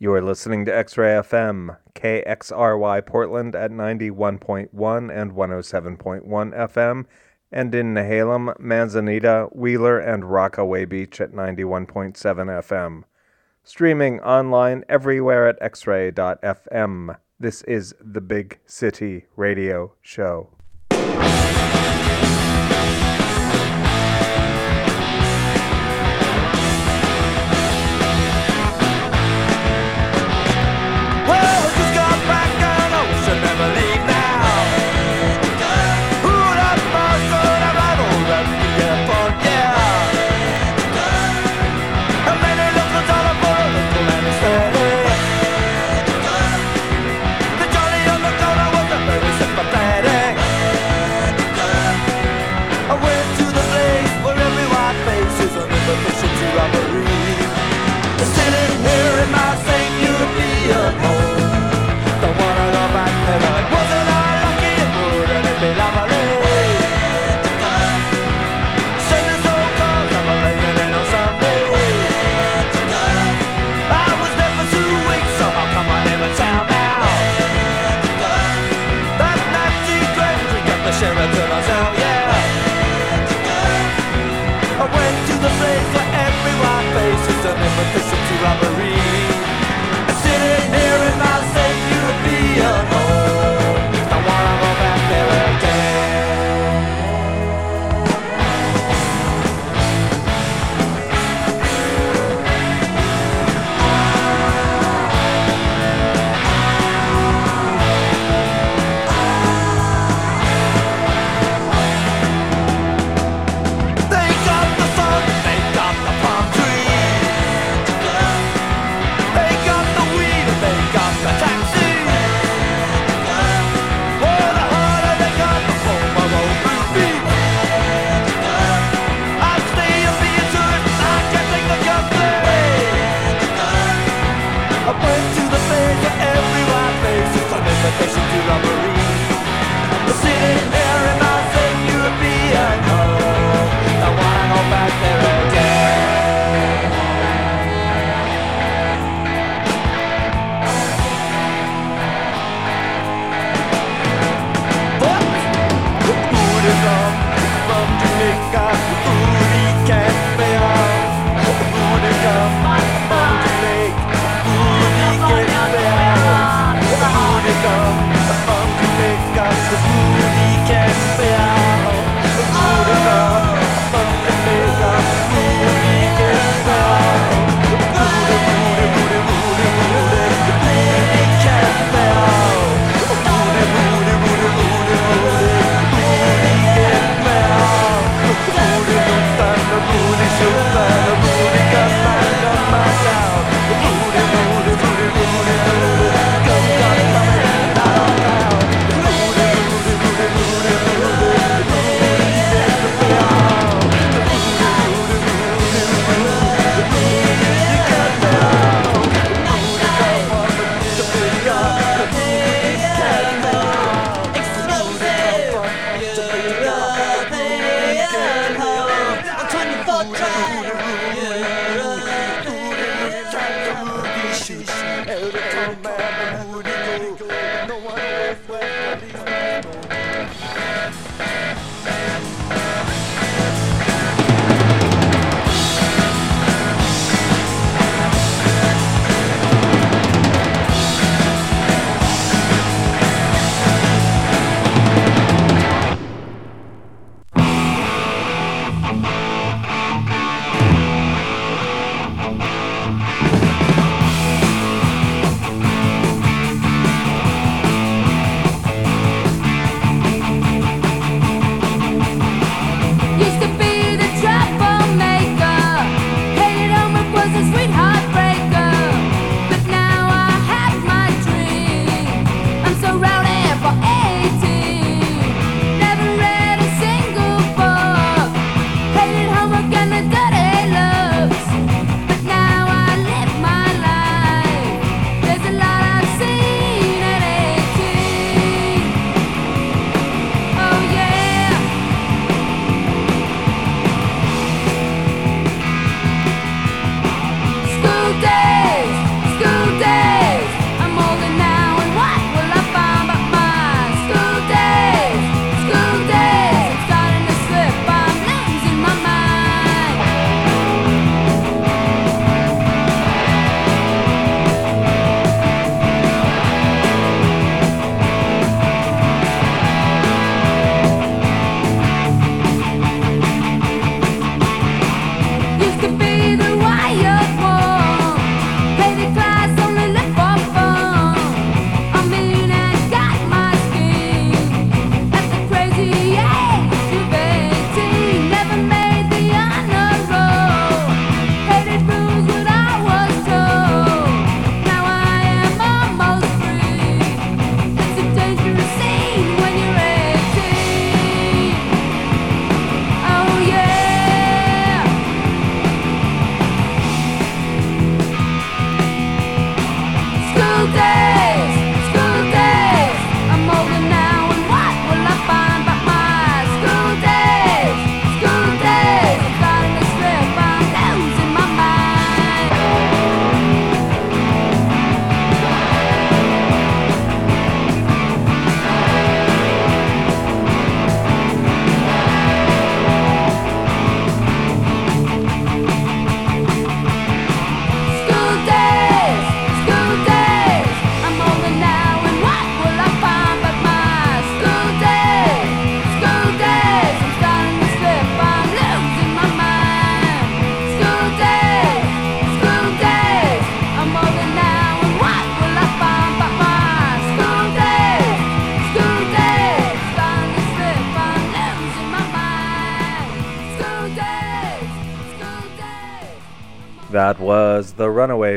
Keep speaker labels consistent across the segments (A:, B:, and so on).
A: You are listening to X Ray FM, KXRY Portland at 91.1 and 107.1 FM, and in Nehalem, Manzanita, Wheeler, and Rockaway Beach at 91.7 FM. Streaming online everywhere at xray.fm. This is the Big City Radio Show.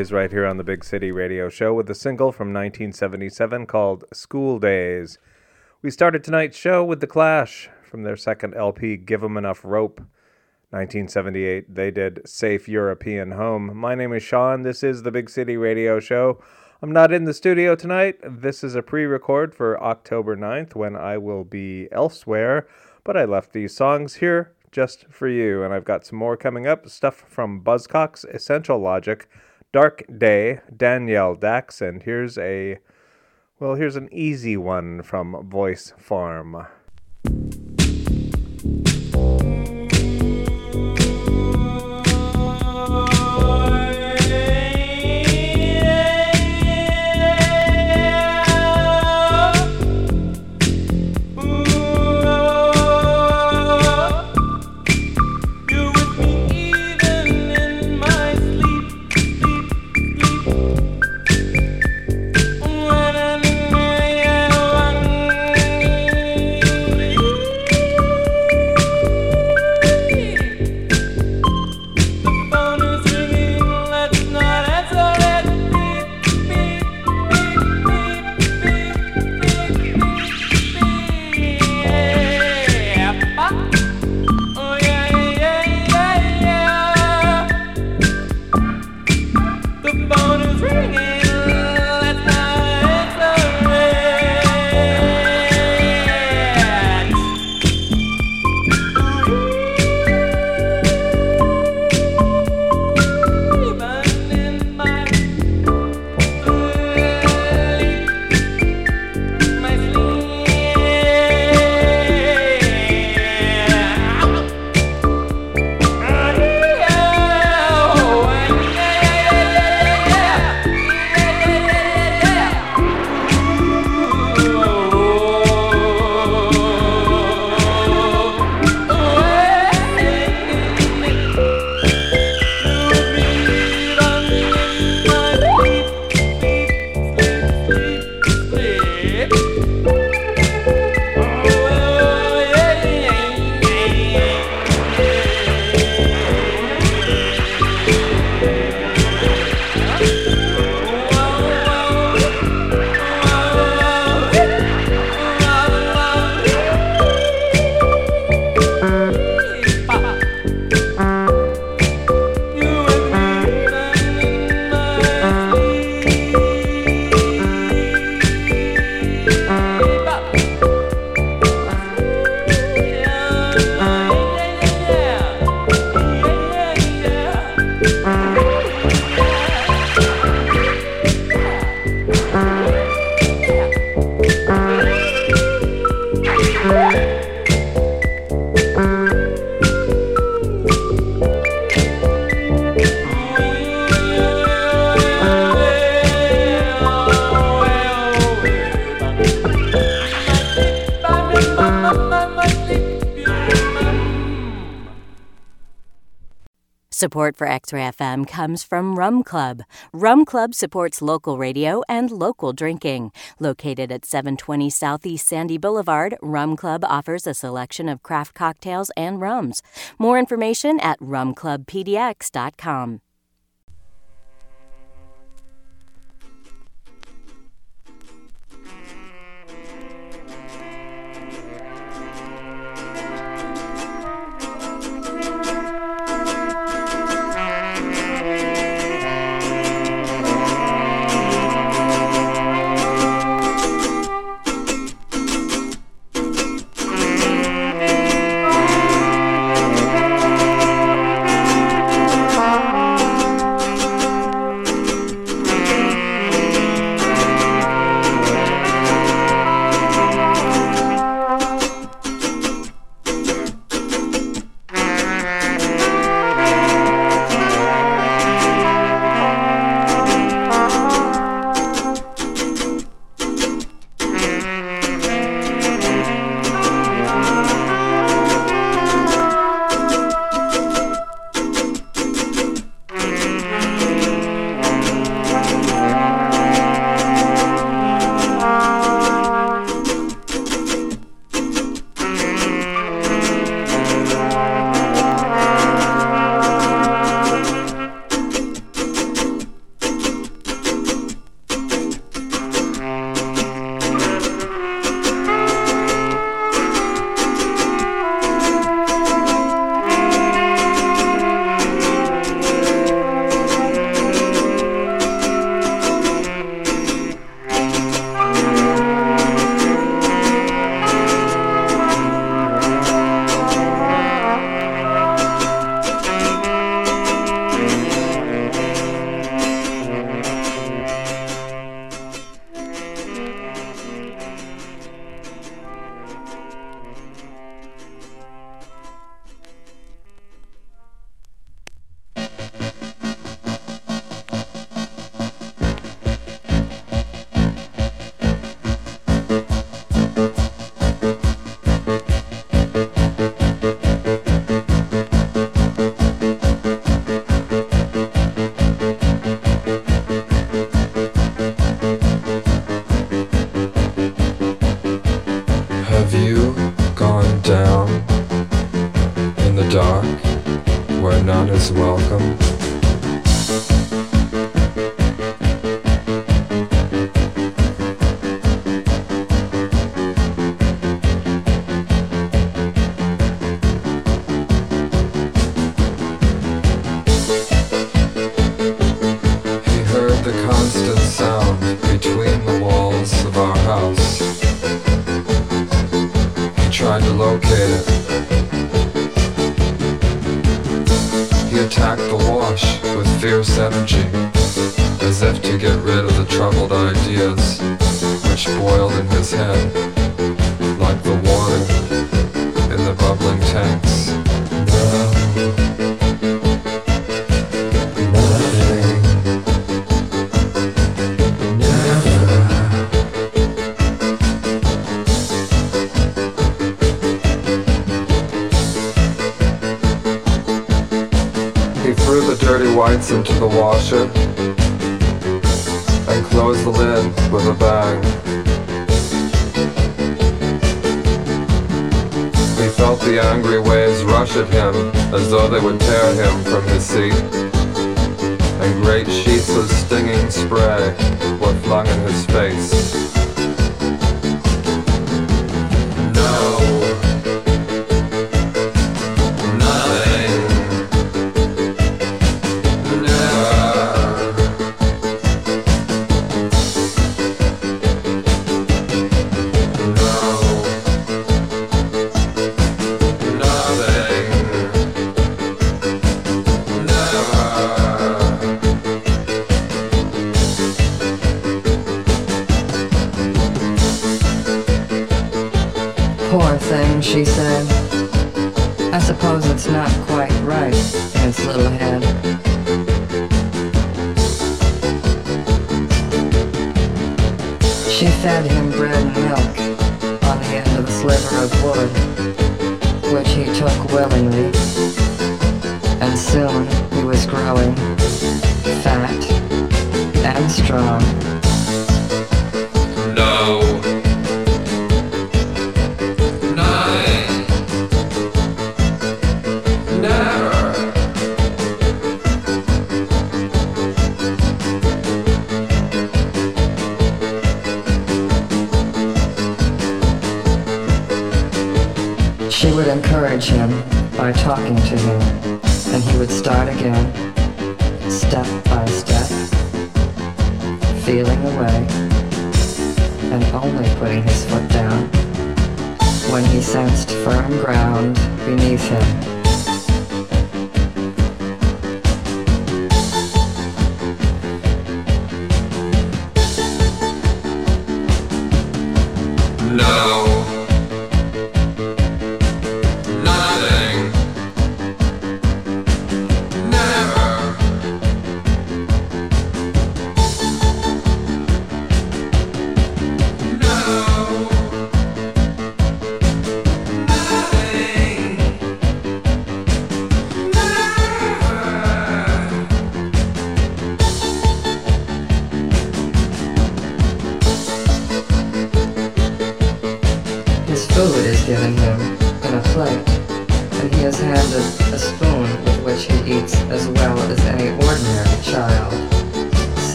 B: Runaways right here on the Big City Radio Show with a single from 1977 called School Days. We started tonight's show with The Clash from their second LP, Give 'em Enough Rope. 1978, they did Safe European Home. My name is Sean. This is the Big City Radio Show. I'm not in the studio tonight. This is a pre record for October 9th when I will be elsewhere, but I left these songs here just for you. And I've got some more coming up stuff from Buzzcocks, Essential Logic, Dark Day, Danielle Dax, and here's a, well, here's an easy one from Voice Farm.
C: Support for XRAY FM comes from Rum Club. Rum Club supports local radio and local drinking. Located at 720 Southeast Sandy Boulevard, Rum Club offers a selection of craft cocktails and rums. More information at rumclubpdx.com.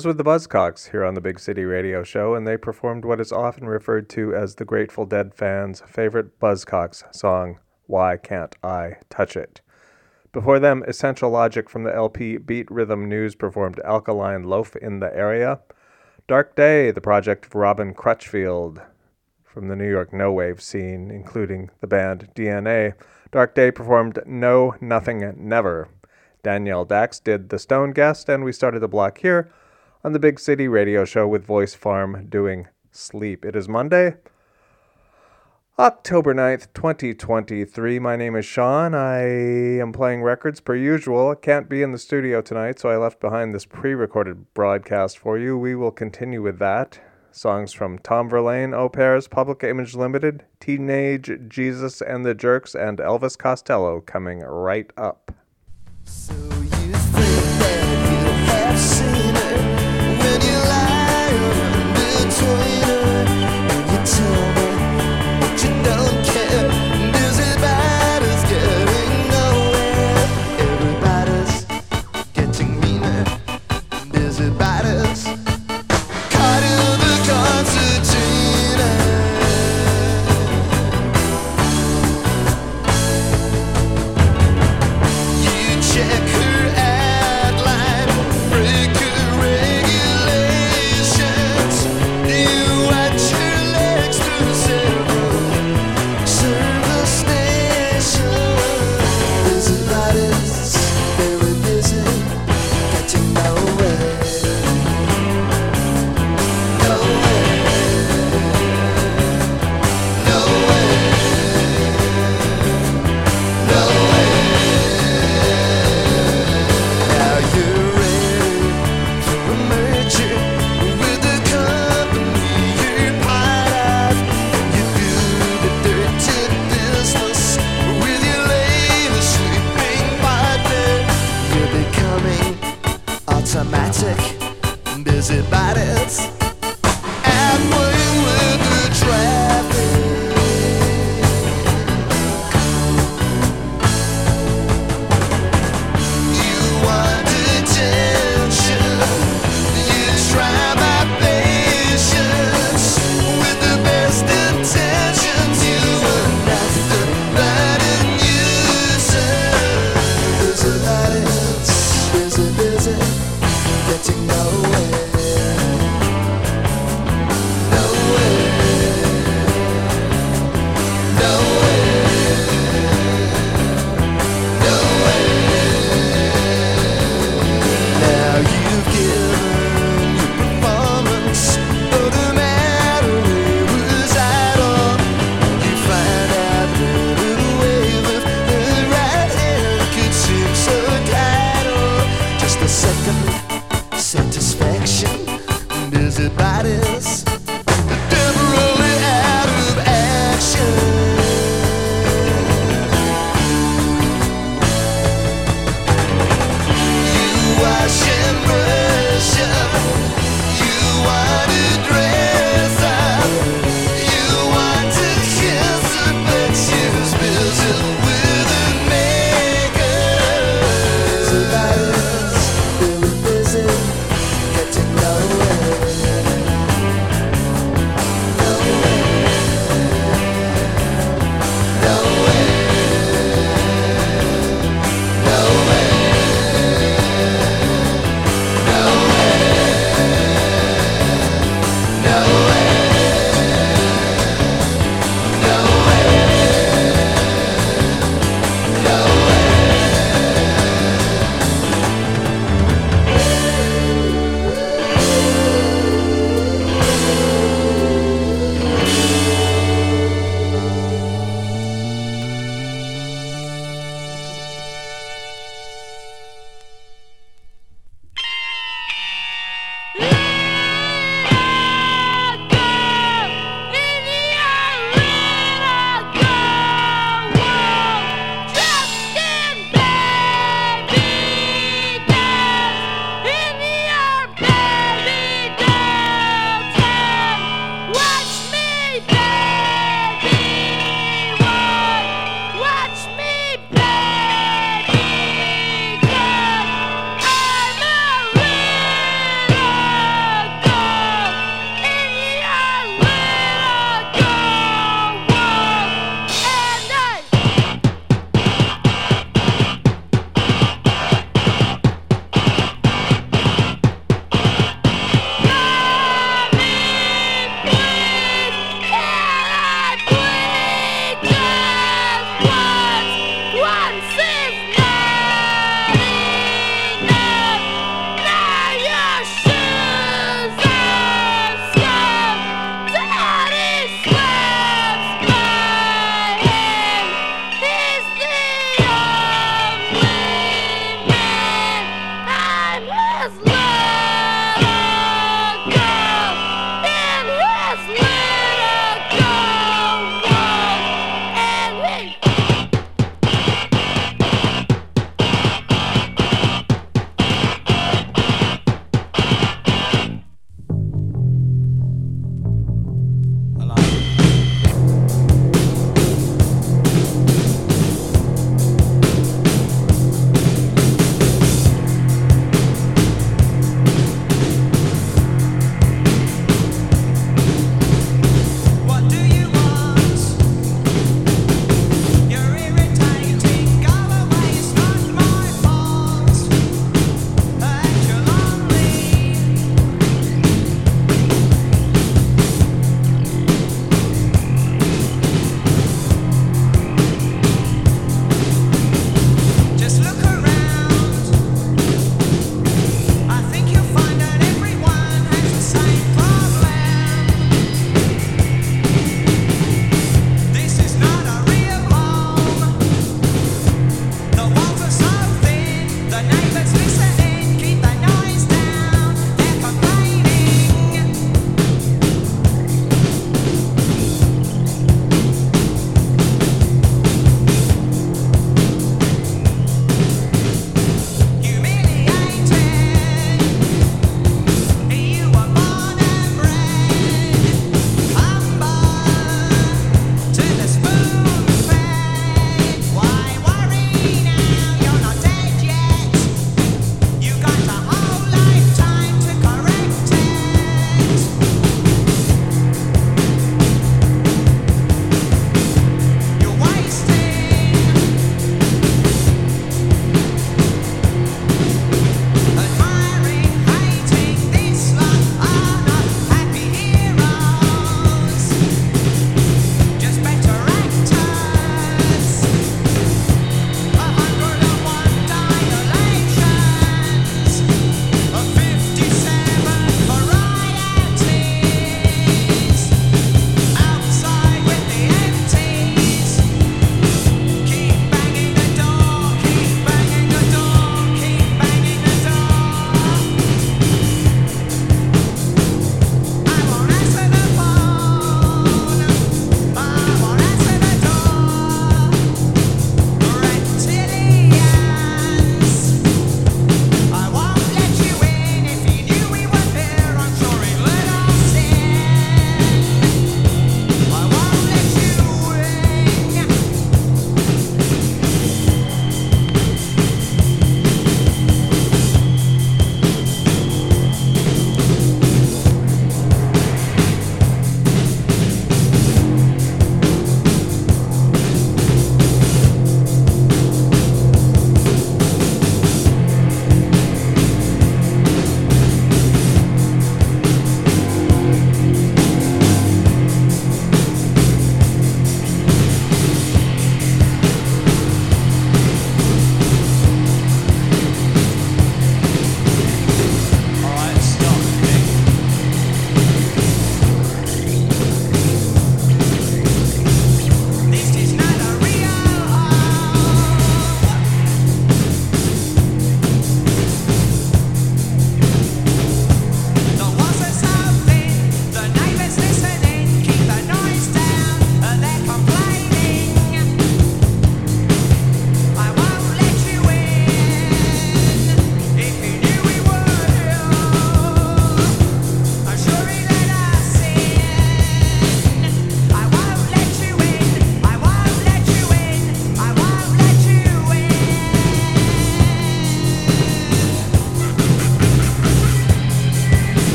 B: Those were the Buzzcocks here on the Big City Radio Show, and they performed what is often referred to as the Grateful Dead fans' favorite Buzzcocks song, Why Can't I Touch It? Before them, Essential Logic from the LP Beat Rhythm News performed Alkaline Loaf in the area. Dark Day, the project of Robin Crutchfield from the New York no wave scene, including the band DNA. Dark Day performed No, Nothing, Never. Danielle Dax did The Stone Guest, and we started the block here on the Big City Radio Show with Voice Farm doing Sleep. It is Monday, October 9th, 2023. My name is Sean. I am playing records per usual. Can't be in the studio tonight, so I left behind this pre recorded broadcast for you. We will continue with that. Songs from Tom Verlaine, Au Pairs, Public Image Limited, Teenage Jesus and the Jerks, and Elvis Costello coming right up.
A: So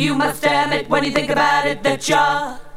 A: You
D: must damn it when you think about it that you're.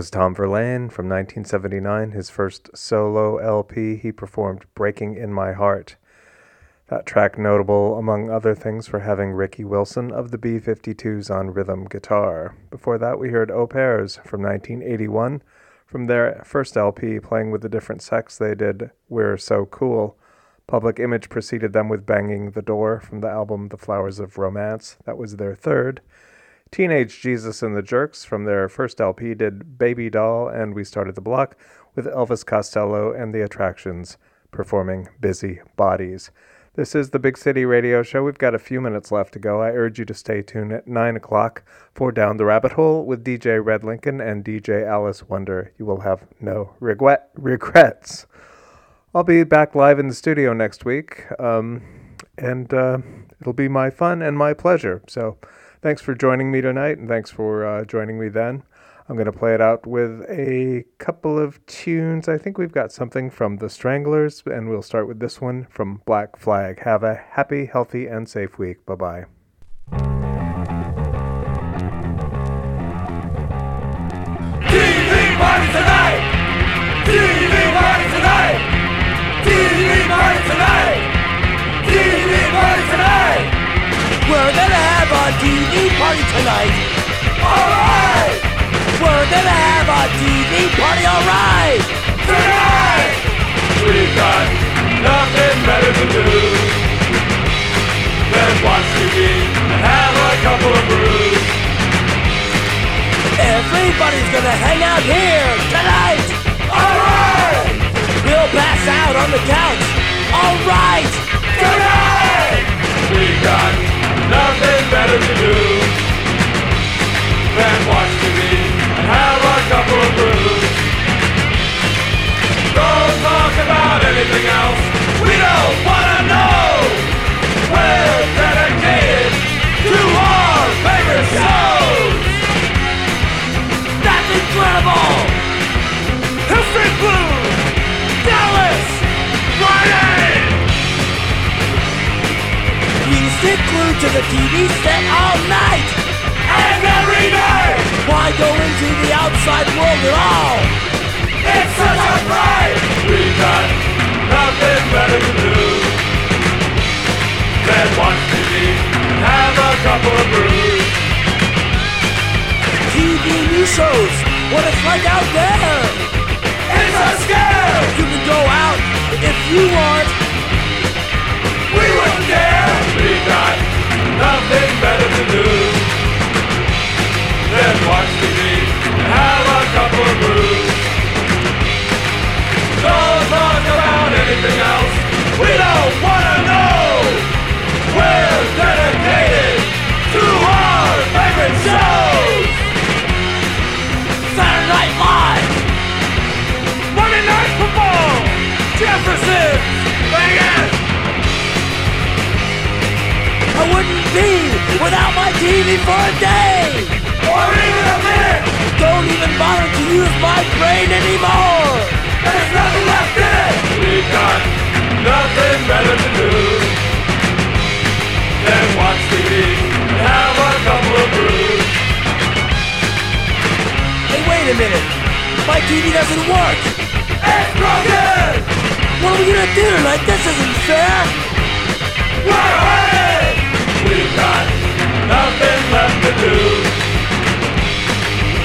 B: Was Tom Verlaine from 1979, his first solo LP. He performed Breaking in My Heart. That track notable, among other things, for having Ricky Wilson of the B 52s on rhythm guitar. Before that, we heard Au Pairs from 1981. From their first LP, Playing with the Different Sex, they did We're So Cool. Public Image preceded them with Banging the Door from the album The Flowers of Romance. That was their third. Teenage Jesus and the Jerks from their first LP did Baby Doll, and we started the block with Elvis Costello and the Attractions performing Busy Bodies. This is the Big City Radio Show. We've got a few minutes left to go. I urge you to stay tuned at 9 o'clock for Down the Rabbit Hole with DJ Red Lincoln and DJ Alice Wonder. You will have no regret regrets. I'll be back live in the studio next week, um, and uh, it'll be my fun and my pleasure. So, thanks for joining me tonight, and thanks for uh, joining me then. I'm going to play it out with a couple of tunes. I think we've got something from The Stranglers, and we'll start with this one from Black Flag. Have a happy, healthy, and safe week. Bye bye.
E: We're gonna have a TV party tonight.
F: Alright!
E: We're gonna have a TV party, alright.
F: Tonight! We've got nothing better to do than watch TV and have a couple of brews.
E: Everybody's gonna hang out here tonight.
F: Alright!
E: We'll pass out on the couch. Alright.
F: Tonight! We've got nothing better to do than watch TV and have a couple of brews. Don't talk about anything else. We don't wanna know. We're dedicated to our favorite shows.
E: We stick glued to the TV set all night.
F: and every day.
E: Why go into the outside world at all?
F: It's such a pride. We got nothing better to do than watch TV and have a couple of brews.
E: TV news shows what it's like out there.
F: It's a scare.
E: You can go out if you want. Without my TV for a day. Or even a minute. Don't even bother to use my brain anymore. There's nothing left in it. We've got nothing better to do than watch TV and have a couple of brews. Hey, wait a minute. My TV doesn't work. It's broken. What are we gonna do tonight? This isn't fair. We're
F: nothing left to do.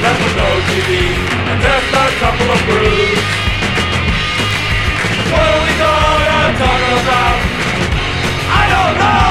F: Left with no TV and just a couple of brews. What are we gonna talk about? I don't know.